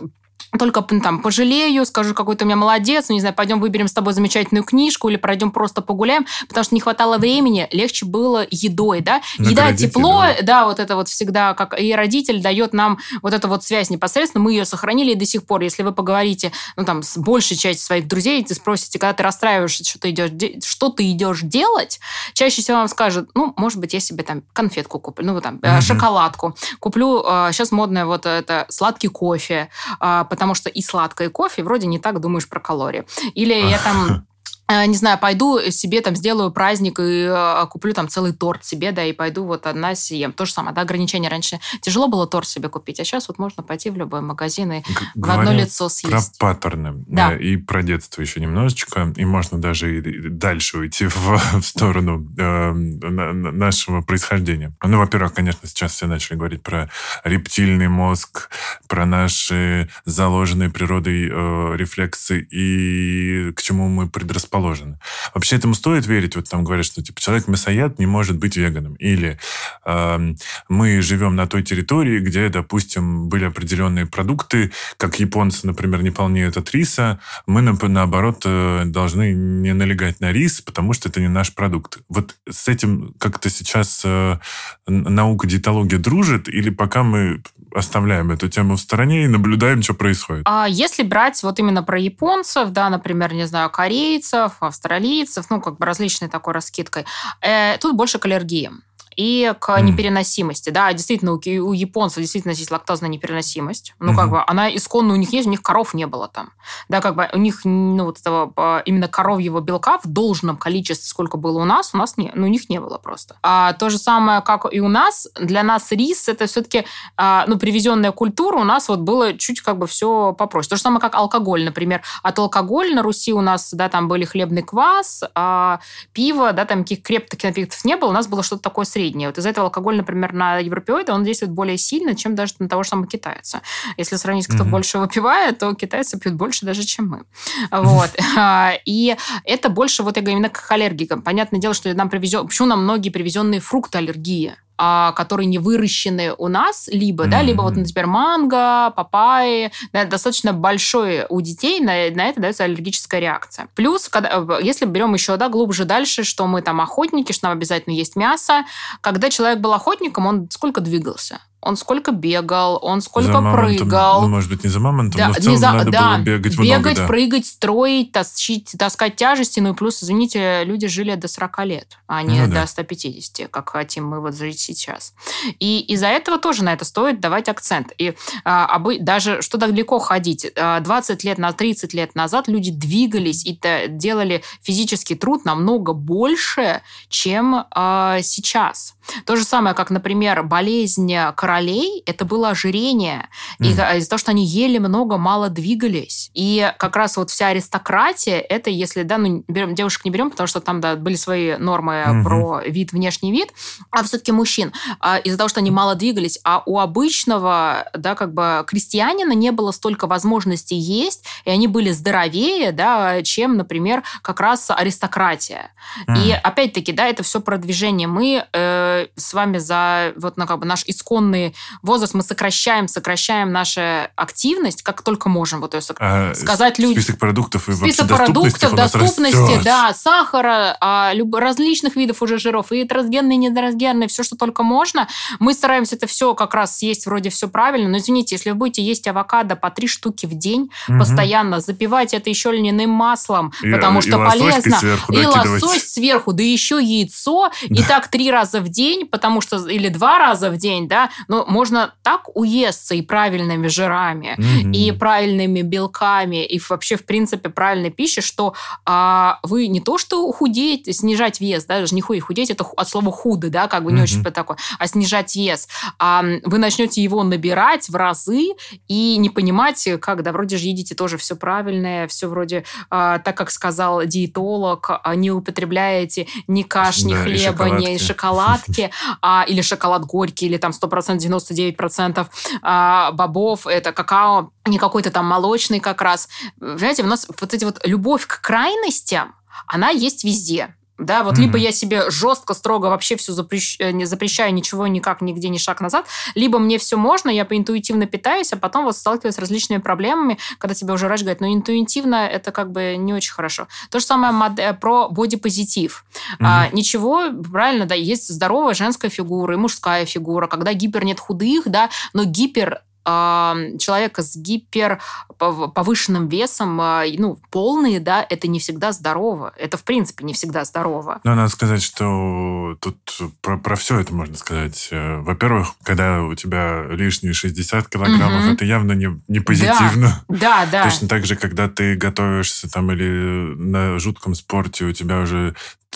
только там пожалею, скажу, какой ты у меня молодец, ну, не знаю, пойдем выберем с тобой замечательную книжку или пройдем просто погуляем, потому что не хватало времени, легче было едой, да. Еда, тепло, да. да, вот это вот всегда, как и родитель дает нам вот эту вот связь непосредственно, мы ее сохранили и до сих пор. Если вы поговорите, ну, там, с большей частью своих друзей, ты спросите, когда ты расстраиваешься, что ты идешь, что ты идешь делать, чаще всего вам скажут, ну, может быть, я себе там конфетку куплю, ну, там, угу. шоколадку, куплю, сейчас модное вот это сладкий кофе, а, потому что и сладкое, кофе вроде не так думаешь про калории. Или я там не знаю, пойду себе там сделаю праздник и э, куплю там целый торт себе, да, и пойду вот одна съем. То же самое, да, ограничение. Раньше тяжело было торт себе купить, а сейчас вот можно пойти в любой магазин и Г- в одно лицо съесть. Про паттерны да. и про детство еще немножечко, и можно даже и дальше уйти в, в сторону э, нашего происхождения. Ну, во-первых, конечно, сейчас все начали говорить про рептильный мозг, про наши заложенные природой э, рефлексы и к чему мы предрасположены положено. Вообще этому стоит верить? Вот там говорят, что типа человек-мясоед не может быть веганом. Или э, мы живем на той территории, где, допустим, были определенные продукты, как японцы, например, не полнеют от риса. Мы, наоборот, э, должны не налегать на рис, потому что это не наш продукт. Вот с этим как-то сейчас э, наука диетология дружит? Или пока мы оставляем эту тему в стороне и наблюдаем, что происходит? А если брать вот именно про японцев, да, например, не знаю, корейцев, австралийцев, ну, как бы различной такой раскидкой, э, тут больше к аллергиям и к mm. непереносимости. Да, действительно, у, у японцев действительно есть лактозная непереносимость. Ну, mm-hmm. как бы она исконно у них есть, у них коров не было там. Да, как бы у них ну, вот этого а, именно коровьего белка в должном количестве, сколько было у нас, у нас не, ну, у них не было просто. А то же самое, как и у нас, для нас рис это все-таки а, ну, привезенная культура, у нас вот было чуть как бы все попроще. То же самое, как алкоголь, например. От алкоголя на Руси у нас, да, там были хлебный квас, а, пиво, да, там каких крепких напитков не было, у нас было что-то такое среднее среднее. Вот из-за этого алкоголь, например, на европеоида, он действует более сильно, чем даже на того же самого китайца. Если сравнить, кто mm-hmm. больше выпивает, то китайцы пьют больше даже, чем мы. Вот. И это больше, вот я говорю, именно к аллергикам. Понятное дело, что нам привезет... Почему нам многие привезенные фрукты аллергия? А, которые не выращены у нас, либо, mm-hmm. да, либо вот, например, манго, папайи, да, достаточно большой у детей на, на это дается аллергическая реакция. Плюс, когда, если берем еще, да, глубже дальше, что мы там охотники, что нам обязательно есть мясо, когда человек был охотником, он сколько двигался? Он сколько бегал, он сколько за прыгал. Ну, может быть, не за мамонтом, да, но в целом за, надо да, было бегать, бегать много, да. прыгать, строить, тащить, таскать тяжести. Ну и плюс, извините, люди жили до 40 лет, а не ну, до да. 150, как хотим мы вот жить сейчас. И из-за этого тоже на это стоит давать акцент. И а, обы, даже что далеко ходить, 20 лет на 30 лет назад люди двигались и делали физический труд намного больше, чем а, сейчас. То же самое, как, например, болезнь королей это было ожирение. Mm. И из-за того, что они ели много, мало двигались. И как раз вот вся аристократия, это если, да, ну, берем, девушек не берем, потому что там, да, были свои нормы mm-hmm. про вид, внешний вид, а все-таки мужчин. А из-за того, что они мало двигались, а у обычного, да, как бы крестьянина не было столько возможностей есть, и они были здоровее, да, чем, например, как раз аристократия. Mm. И опять-таки, да, это все продвижение. Мы э, с вами за вот на как бы наш исконный возраст мы сокращаем, сокращаем нашу активность, как только можем вот ее сок... а, сказать людям. Список продуктов и список продуктов, доступности, да, сахара, а, люб... различных видов уже жиров и трансгенные, и нетрансгенные, все, что только можно. Мы стараемся это все как раз съесть вроде все правильно, но извините, если вы будете есть авокадо по три штуки в день угу. постоянно, запивать это еще льняным маслом, и, потому что полезно. Сверху и лосось сверху, да еще яйцо, и так три раза в день, потому что, или два раза в день, да, но можно так уесться и правильными жирами, mm-hmm. и правильными белками, и вообще, в принципе, правильной пищей, что а, вы не то, что ухудеть, снижать вес, да, даже не худеть, худеть это от слова худо, да, как бы не mm-hmm. очень такое, а снижать вес, а, вы начнете его набирать в разы и не понимать, как, да, вроде же едите тоже все правильное, все вроде а, так, как сказал диетолог, а, не употребляете ни каш, ни да, хлеба, ни шоколадки, а, или шоколад горький, или там 100%, 99% а, бобов, это какао, не какой-то там молочный как раз. Знаете, у нас вот эти вот любовь к крайностям, она есть везде. Да, вот mm-hmm. либо я себе жестко, строго вообще все запрещ... Э, не запрещаю, ничего никак, нигде ни шаг назад, либо мне все можно, я поинтуитивно питаюсь, а потом вот сталкиваюсь с различными проблемами, когда тебе уже врач говорит, ну, интуитивно это как бы не очень хорошо. То же самое мод... про бодипозитив. Mm-hmm. А, ничего, правильно, да, есть здоровая женская фигура и мужская фигура, когда гипер нет худых, да, но гипер человека с гипер повышенным весом, а, ну, полные, да, это не всегда здорово. Это, в принципе, не всегда здорово. Но надо сказать, что тут про, про все это можно сказать. Э, во-первых, когда у тебя лишние 60 килограммов, угу. это явно не, не позитивно. Да, да, да. Точно так же, когда ты готовишься там или на жутком спорте, у тебя уже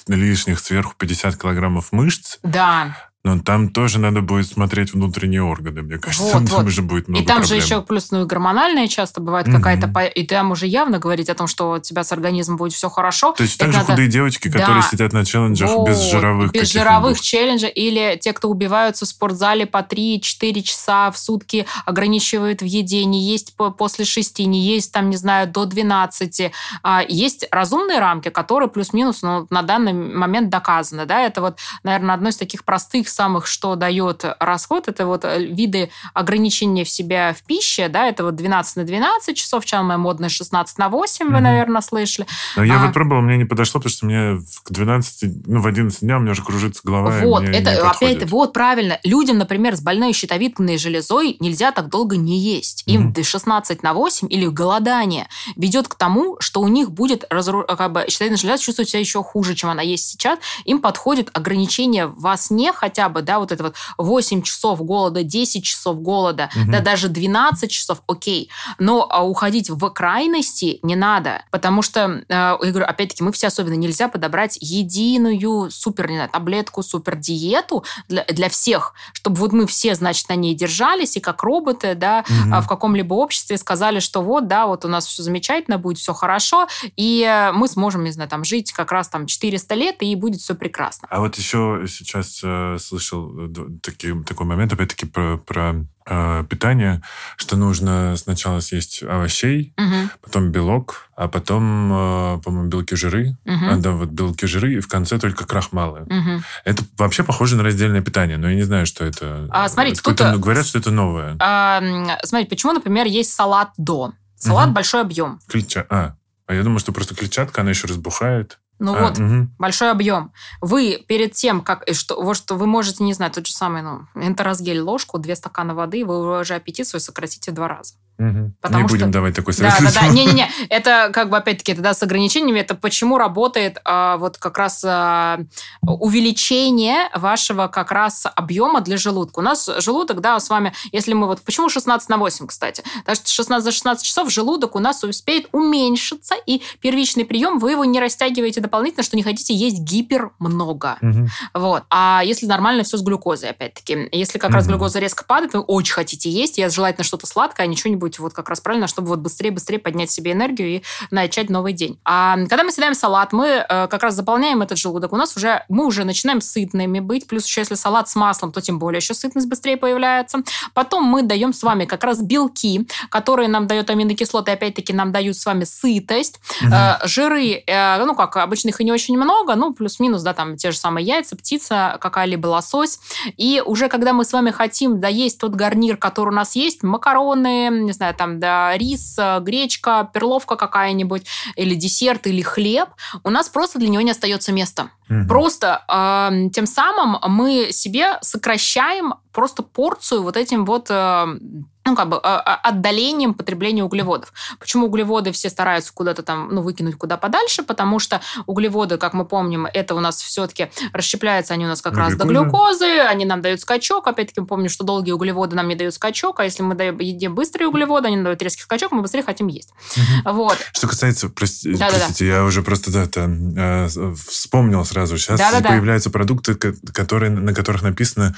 лишних сверху 50 килограммов мышц. Да. Но там тоже надо будет смотреть внутренние органы, мне кажется. Вот, там вот. тоже будет много И там проблем. же еще плюс, ну, и гормональная часто бывает mm-hmm. какая-то... И там уже явно говорить о том, что у тебя с организмом будет все хорошо. То есть также надо... худые девочки, которые да. сидят на челленджах вот, без жировых Без жировых челленджей. Или те, кто убиваются в спортзале по 3-4 часа в сутки, ограничивают в еде, не есть после 6, не есть там, не знаю, до 12. А, есть разумные рамки, которые плюс-минус ну, на данный момент доказаны. Да? Это вот, наверное, одно из таких простых самых, что дает расход, это вот э, виды ограничения в себя в пище, да, это вот 12 на 12 часов, самое модное 16 на 8, вы, наверное, слышали. Но я а, вот пробовал, мне не подошло, потому что мне к 12, ну, в 11 дня у меня уже кружится голова. Вот, это опять, вот правильно. Людям, например, с больной щитовидной железой нельзя так долго не есть. Им mm 16 на 8 или голодание ведет к тому, что у них будет разру... как бы, щитовидная железа чувствовать себя еще хуже, чем она есть сейчас. Им подходит ограничение во сне хотя хотя бы, да, вот это вот 8 часов голода, 10 часов голода, угу. да даже 12 часов, окей. Но а, уходить в крайности не надо, потому что, а, я говорю, опять-таки, мы все особенно нельзя подобрать единую супер, не знаю, таблетку, супер диету для, для всех, чтобы вот мы все, значит, на ней держались и как роботы, да, угу. в каком-либо обществе сказали, что вот, да, вот у нас все замечательно, будет все хорошо, и э, мы сможем, не знаю, там жить как раз там 400 лет, и будет все прекрасно. А вот еще сейчас э, слышал э, такие, такой момент, опять-таки, про, про э, питание, что нужно сначала съесть овощей, угу. потом белок, а потом, э, по-моему, белки жиры. Угу. А, да, вот белки жиры, и в конце только крахмалы. Угу. Это вообще похоже на раздельное питание, но я не знаю, что это. А, смотрите, тут... Ну, говорят, что это новое. А, смотрите, почему, например, есть салат до? Салат угу. большой объем. Клетча... А, а я думаю, что просто клетчатка, она еще разбухает. Ну а, вот, угу. большой объем. Вы перед тем, как что, вот, что вы можете, не знаю, тот же самый, ну, энтеросгель ложку, две стакана воды, вы уже аппетит свой сократите в два раза. Угу. Потому не что... будем давать такой совет. Да, да, да. Не-не-не. Это как бы опять-таки это да, с ограничениями. Это почему работает а, вот как раз а, увеличение вашего как раз объема для желудка. У нас желудок, да, с вами, если мы вот... Почему 16 на 8, кстати? Потому что 16 за 16 часов желудок у нас успеет уменьшиться, и первичный прием вы его не растягиваете дополнительно, что не хотите есть гипер много. Угу. Вот. А если нормально все с глюкозой, опять-таки. Если как угу. раз глюкоза резко падает, вы очень хотите есть, и желательно что-то сладкое, а ничего не быть вот как раз правильно, чтобы вот быстрее-быстрее поднять себе энергию и начать новый день. А когда мы съедаем салат, мы э, как раз заполняем этот желудок. У нас уже, мы уже начинаем сытными быть, плюс еще если салат с маслом, то тем более еще сытность быстрее появляется. Потом мы даем с вами как раз белки, которые нам дают аминокислоты, опять-таки нам дают с вами сытость. Угу. Жиры, э, ну как, обычно их и не очень много, ну плюс-минус, да, там те же самые яйца, птица, какая-либо лосось. И уже когда мы с вами хотим доесть тот гарнир, который у нас есть, макароны, знаю, там, да, рис, э, гречка, перловка какая-нибудь, или десерт, или хлеб, у нас просто для него не остается места. Угу. Просто э, тем самым мы себе сокращаем просто порцию вот этим вот э, ну, как бы а, а, отдалением потребления углеводов. Почему углеводы все стараются куда-то там, ну, выкинуть куда подальше? Потому что углеводы, как мы помним, это у нас все-таки расщепляются они у нас как Глюкоза. раз до глюкозы, они нам дают скачок. Опять-таки, мы помним, что долгие углеводы нам не дают скачок, а если мы даем, едим быстрые углеводы, они нам дают резкий скачок, мы быстрее хотим есть. Угу. Вот. Что касается, прости, да, простите, да, да. я уже просто да, там, э, вспомнил сразу. Сейчас да, да, появляются да. продукты, которые, на которых написано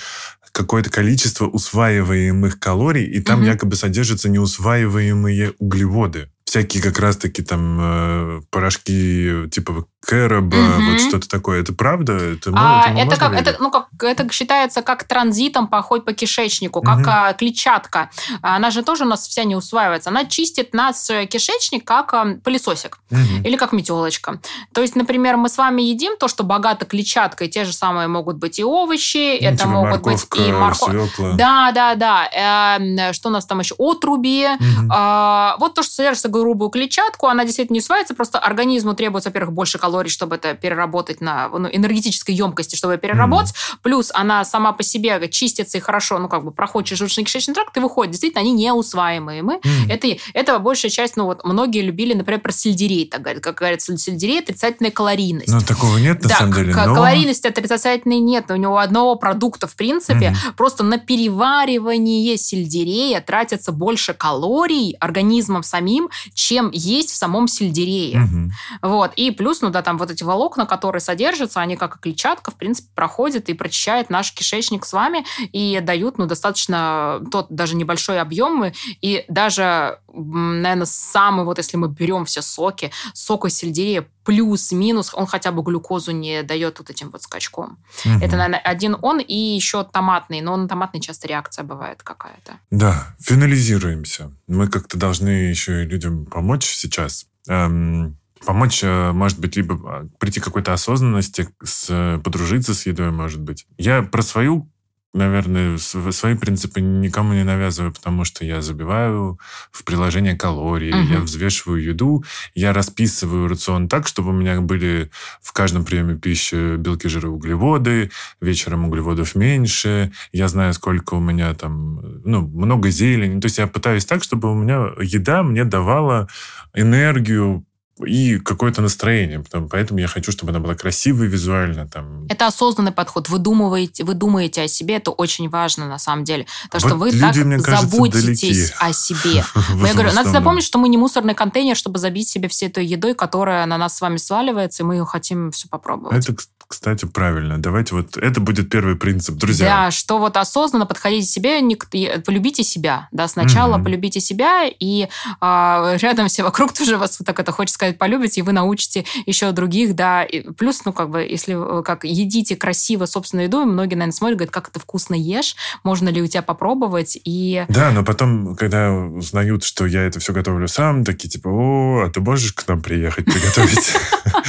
какое-то количество усваиваемых калорий, и там угу. якобы содержатся неусваиваемые углеводы всякие как раз-таки там э, порошки типа кэроба, угу. вот что-то такое. Это правда? Это, а, это, как, это, ну, как, это считается как транзитом поход по кишечнику, как угу. а, клетчатка. Она же тоже у нас вся не усваивается. Она чистит нас э, кишечник как а, пылесосик угу. или как метелочка. То есть, например, мы с вами едим то, что богато клетчаткой. Те же самые могут быть и овощи, ну, это типа могут быть и морковь. Да, да, да. Э, что у нас там еще? Отруби. Угу. Э, вот то, что содержится грубую клетчатку, она действительно не усваивается, просто организму требуется, во-первых, больше калорий, чтобы это переработать на ну, энергетической емкости, чтобы переработать. Mm. Плюс она сама по себе чистится и хорошо, ну, как бы проходит желудочно-кишечный тракт и выходит. Действительно, они неусваиваемые. Мы, mm. это, это большая часть, ну, вот многие любили, например, про сельдерей, так говорят. Как говорится, сельдерей отрицательная калорийность. Ну, такого нет, на да, самом деле. Но... калорийности отрицательной нет. У него одного продукта, в принципе, mm. просто на переваривание сельдерея тратится больше калорий организмом самим, чем есть в самом сельдерее. Угу. Вот. И плюс, ну да, там вот эти волокна, которые содержатся, они как и клетчатка, в принципе, проходят и прочищают наш кишечник с вами и дают, ну, достаточно тот даже небольшой объем. И даже, наверное, самый, вот если мы берем все соки, сок из сельдерея плюс-минус, он хотя бы глюкозу не дает вот этим вот скачком. Угу. Это, наверное, один он и еще томатный, но на томатный часто реакция бывает какая-то. Да, финализируемся. Мы как-то должны еще и людям помочь сейчас. Эм, помочь, э, может быть, либо а, прийти к какой-то осознанности, с, подружиться с едой, может быть. Я про свою наверное, свои принципы никому не навязываю, потому что я забиваю в приложение калории, угу. я взвешиваю еду, я расписываю рацион так, чтобы у меня были в каждом приеме пищи белки, жиры, углеводы, вечером углеводов меньше, я знаю, сколько у меня там, ну, много зелени. То есть я пытаюсь так, чтобы у меня еда мне давала энергию, и какое-то настроение. Поэтому я хочу, чтобы она была красивой визуально. Там. Это осознанный подход. Вы думаете, вы думаете о себе, это очень важно на самом деле. Потому вот что вы люди, так кажется, заботитесь далеки. о себе. Я говорю, надо запомнить, что мы не мусорный контейнер, чтобы забить себе всей этой едой, которая на нас с вами сваливается, и мы ее хотим все попробовать. Это, кстати, правильно. Давайте вот это будет первый принцип, друзья. Да, что вот осознанно подходите к себе, полюбите себя. Да, сначала угу. полюбите себя, и а, рядом все вокруг тоже вас так это хочется сказать, полюбите, и вы научите еще других, да. И плюс, ну, как бы, если э, как едите красиво собственную еду, и многие, наверное, смотрят, говорят, как это вкусно ешь, можно ли у тебя попробовать, и... Да, но потом, когда узнают, что я это все готовлю сам, такие типа, о, а ты можешь к нам приехать приготовить?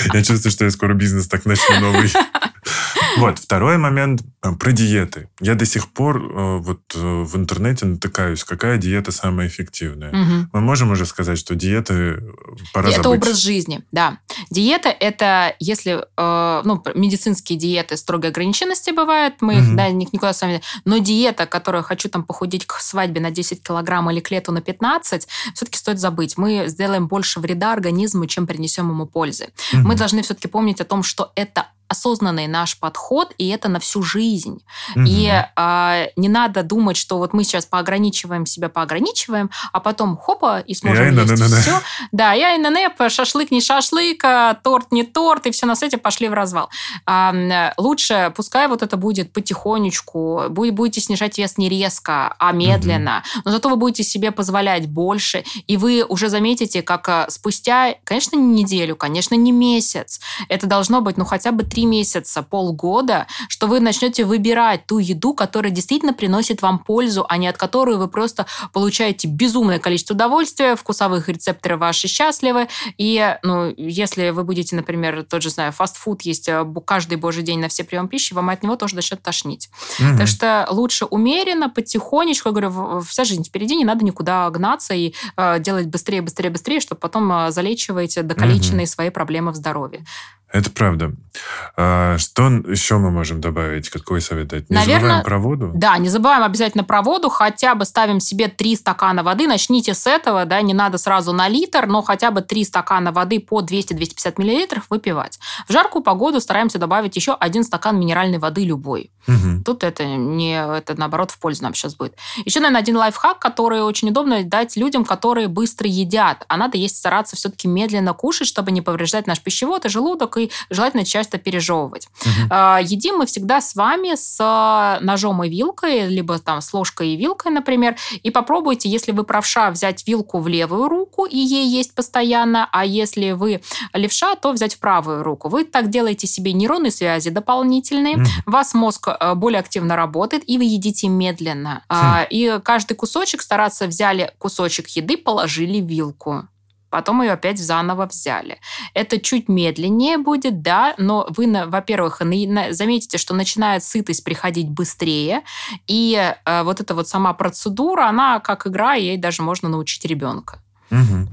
Я чувствую, что я скоро бизнес так начну новый. Вот, второй момент э, про диеты. Я до сих пор э, вот э, в интернете натыкаюсь, какая диета самая эффективная. Мгм. Мы можем уже сказать, что диеты пора Это забыть. образ жизни, да. Диета – это, если, ну, медицинские диеты строгой ограниченности бывают, мы их, Мгм. да, ни- никуда с вами... Но диета, которая хочу там похудеть к свадьбе на 10 килограмм или к лету на 15, все-таки стоит забыть. Мы сделаем больше вреда организму, чем принесем ему пользы. Мгм. Мы должны все-таки помнить о том, что это осознанный наш подход, и это на всю жизнь. Мгм. И а, не надо думать, что вот мы сейчас поограничиваем себя, поограничиваем, а потом хопа, и сможем ай, есть все. Да, я и НН, шашлык не шашлык, торт не торт, и все на свете пошли в развал. М, лучше пускай вот это будет потихонечку, бу- будете снижать вес не резко, а медленно, но зато вы будете себе позволять больше, и вы уже заметите, как а, спустя, конечно, не неделю, конечно, не месяц, это должно быть, ну, хотя бы три месяца, полгода, что вы начнете выбирать ту еду, которая действительно приносит вам пользу, а не от которой вы просто получаете безумное количество удовольствия, вкусовых рецепторы ваши счастливы. И, ну, если вы будете, например, тот же, знаю, фастфуд есть э, каждый божий день на все приемы пищи, вам от него тоже начнет тошнить. Мгм. Так что лучше умеренно, потихонечку, я говорю, вся жизнь впереди, не надо никуда гнаться и э, делать быстрее, быстрее, быстрее, чтобы потом э, залечивать докалеченные свои проблемы в здоровье. Это правда. А, что еще мы можем добавить? Какой совет дать? Не Наверно, забываем про воду? Да, не забываем обязательно про воду, хотя бы ставим себе 3 стакана воды, начните с этого, да, не надо сразу на литр, но хотя бы 3 стакана воды по 200-250 миллилитров выпивать. В жаркую погоду стараемся добавить еще один стакан минеральной воды любой. Мгм. Тут это не, это наоборот в пользу нам сейчас будет. Еще, наверное, один лайфхак, который очень удобно дать людям, которые быстро едят. А надо есть стараться все-таки медленно кушать, чтобы не повреждать наш пищевод и желудок, и желательно часто пережевывать. А, Едим мы всегда с вами с а, ножом и вилкой, либо там с ложкой и вилкой, например. И попробуйте, если вы правша, взять вилку в левую руку и ей есть постоянно, а если вы левша, то взять в правую руку. Вы так делаете себе нейронные связи дополнительные, Мгм. вас мозг э, более активно работает, и вы едите медленно. А, И каждый кусочек стараться взяли кусочек еды, положили вилку. Потом ее опять заново взяли. Это чуть медленнее будет, да, но вы, во-первых, заметите, что начинает сытость приходить быстрее, и э, вот эта вот сама процедура, она как игра, ей даже можно научить ребенка. Мгм.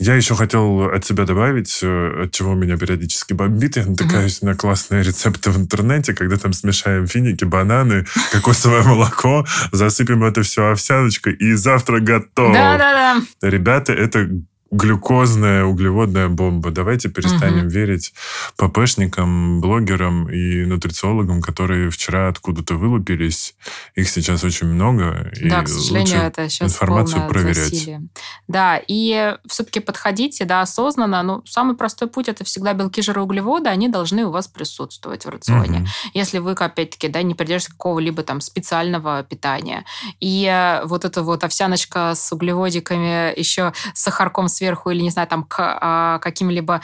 Я еще хотел от себя добавить, э, от чего меня периодически бомбит. Я натыкаюсь на классные рецепты в интернете, когда там смешаем финики, бананы, кокосовое молоко, засыпем это все овсяночкой, и завтра готово. Да-да-да. Ребята, это глюкозная углеводная бомба. Давайте перестанем Мгм. верить ППшникам, блогерам и нутрициологам, которые вчера откуда-то вылупились. Их сейчас очень много. и Да, к сожалению, это сейчас информацию проверять. засилие. Да, и все-таки подходите, да, осознанно. Ну, самый простой путь это всегда белки, жиры, углеводы, они должны у вас присутствовать в рационе. Мгм. Если вы, опять-таки, да, не придерживаетесь какого-либо там специального питания. И э, вот эта вот овсяночка с углеводиками, еще с сахарком сверху или, не знаю, там к а, каким-либо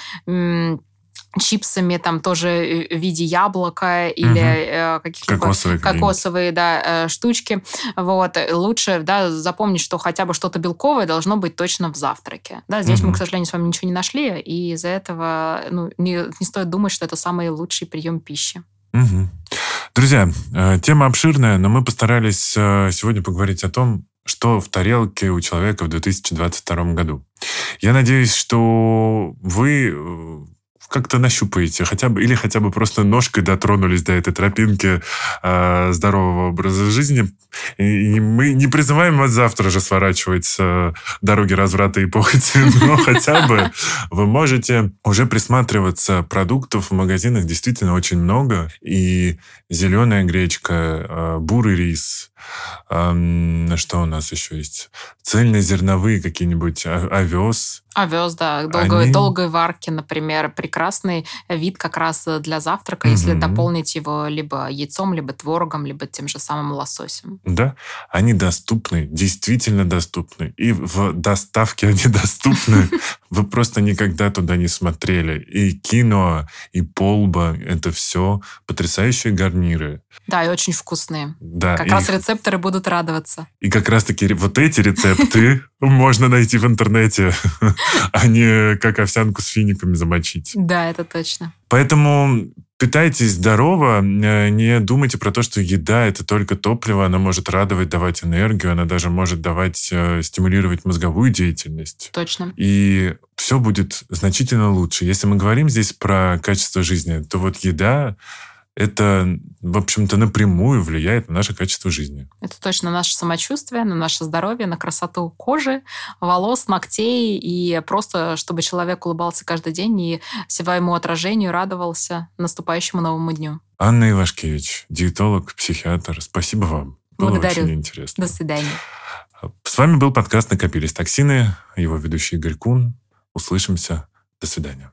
чипсами, там тоже э, в виде яблока или Мгм. э, каких-либо Кокосовые кокосовые да, э, штучки. Вот. Лучше да, запомнить, что хотя бы что-то белковое должно быть точно в завтраке. Да, здесь мы, Мгм. к сожалению, с вами ничего не нашли, и из-за этого ну, не, не стоит думать, что это самый лучший прием пищи. Мгм. Друзья, э, тема обширная, но мы постарались сегодня поговорить о том, что в тарелке у человека в 2022 году. Я надеюсь, что вы э, как-то нащупаете, хотя бы, или хотя бы просто ножкой дотронулись до этой тропинки э, здорового образа жизни. И, и мы не призываем вас завтра же сворачивать с э, дороги разврата и похоти, но хотя бы вы можете уже присматриваться. Продуктов в магазинах действительно очень много. И зеленая гречка, э, бурый рис, эм, что у нас еще есть? Цельнозерновые какие-нибудь, о- овес. Овес, да, долгой, Они- долгой варки, например, прекрасный вид как раз для завтрака, если Мгм. дополнить его либо яйцом, либо творогом, либо тем же самым лососем. Да, они доступны, действительно доступны. И в доставке они доступны. Вы просто никогда туда не смотрели. И кино, и полба — это все потрясающие гарниры. Да, и очень вкусные. Да, Как раз рецепторы будут радоваться. и как раз-таки вот эти рецепты можно найти в интернете, а не как овсянку с финиками замочить. Да, это точно. Поэтому питайтесь здорово, э, не думайте про то, что еда это только топливо, она может радовать, давать энергию, она даже может давать, э, стимулировать мозговую деятельность. Точно. И все будет значительно лучше. Если мы говорим здесь про качество жизни, то вот еда это, в общем-то, напрямую влияет на наше качество жизни. Это точно наше самочувствие, на наше здоровье, на красоту кожи, волос, ногтей, и просто, чтобы человек улыбался каждый день и своему отражению радовался наступающему новому дню. Анна Ивашкевич, диетолог, психиатр, спасибо вам. Было Благодарю. очень интересно. До свидания. С вами был подкаст «Накопились токсины», его ведущий Игорь Кун. Услышимся. До свидания.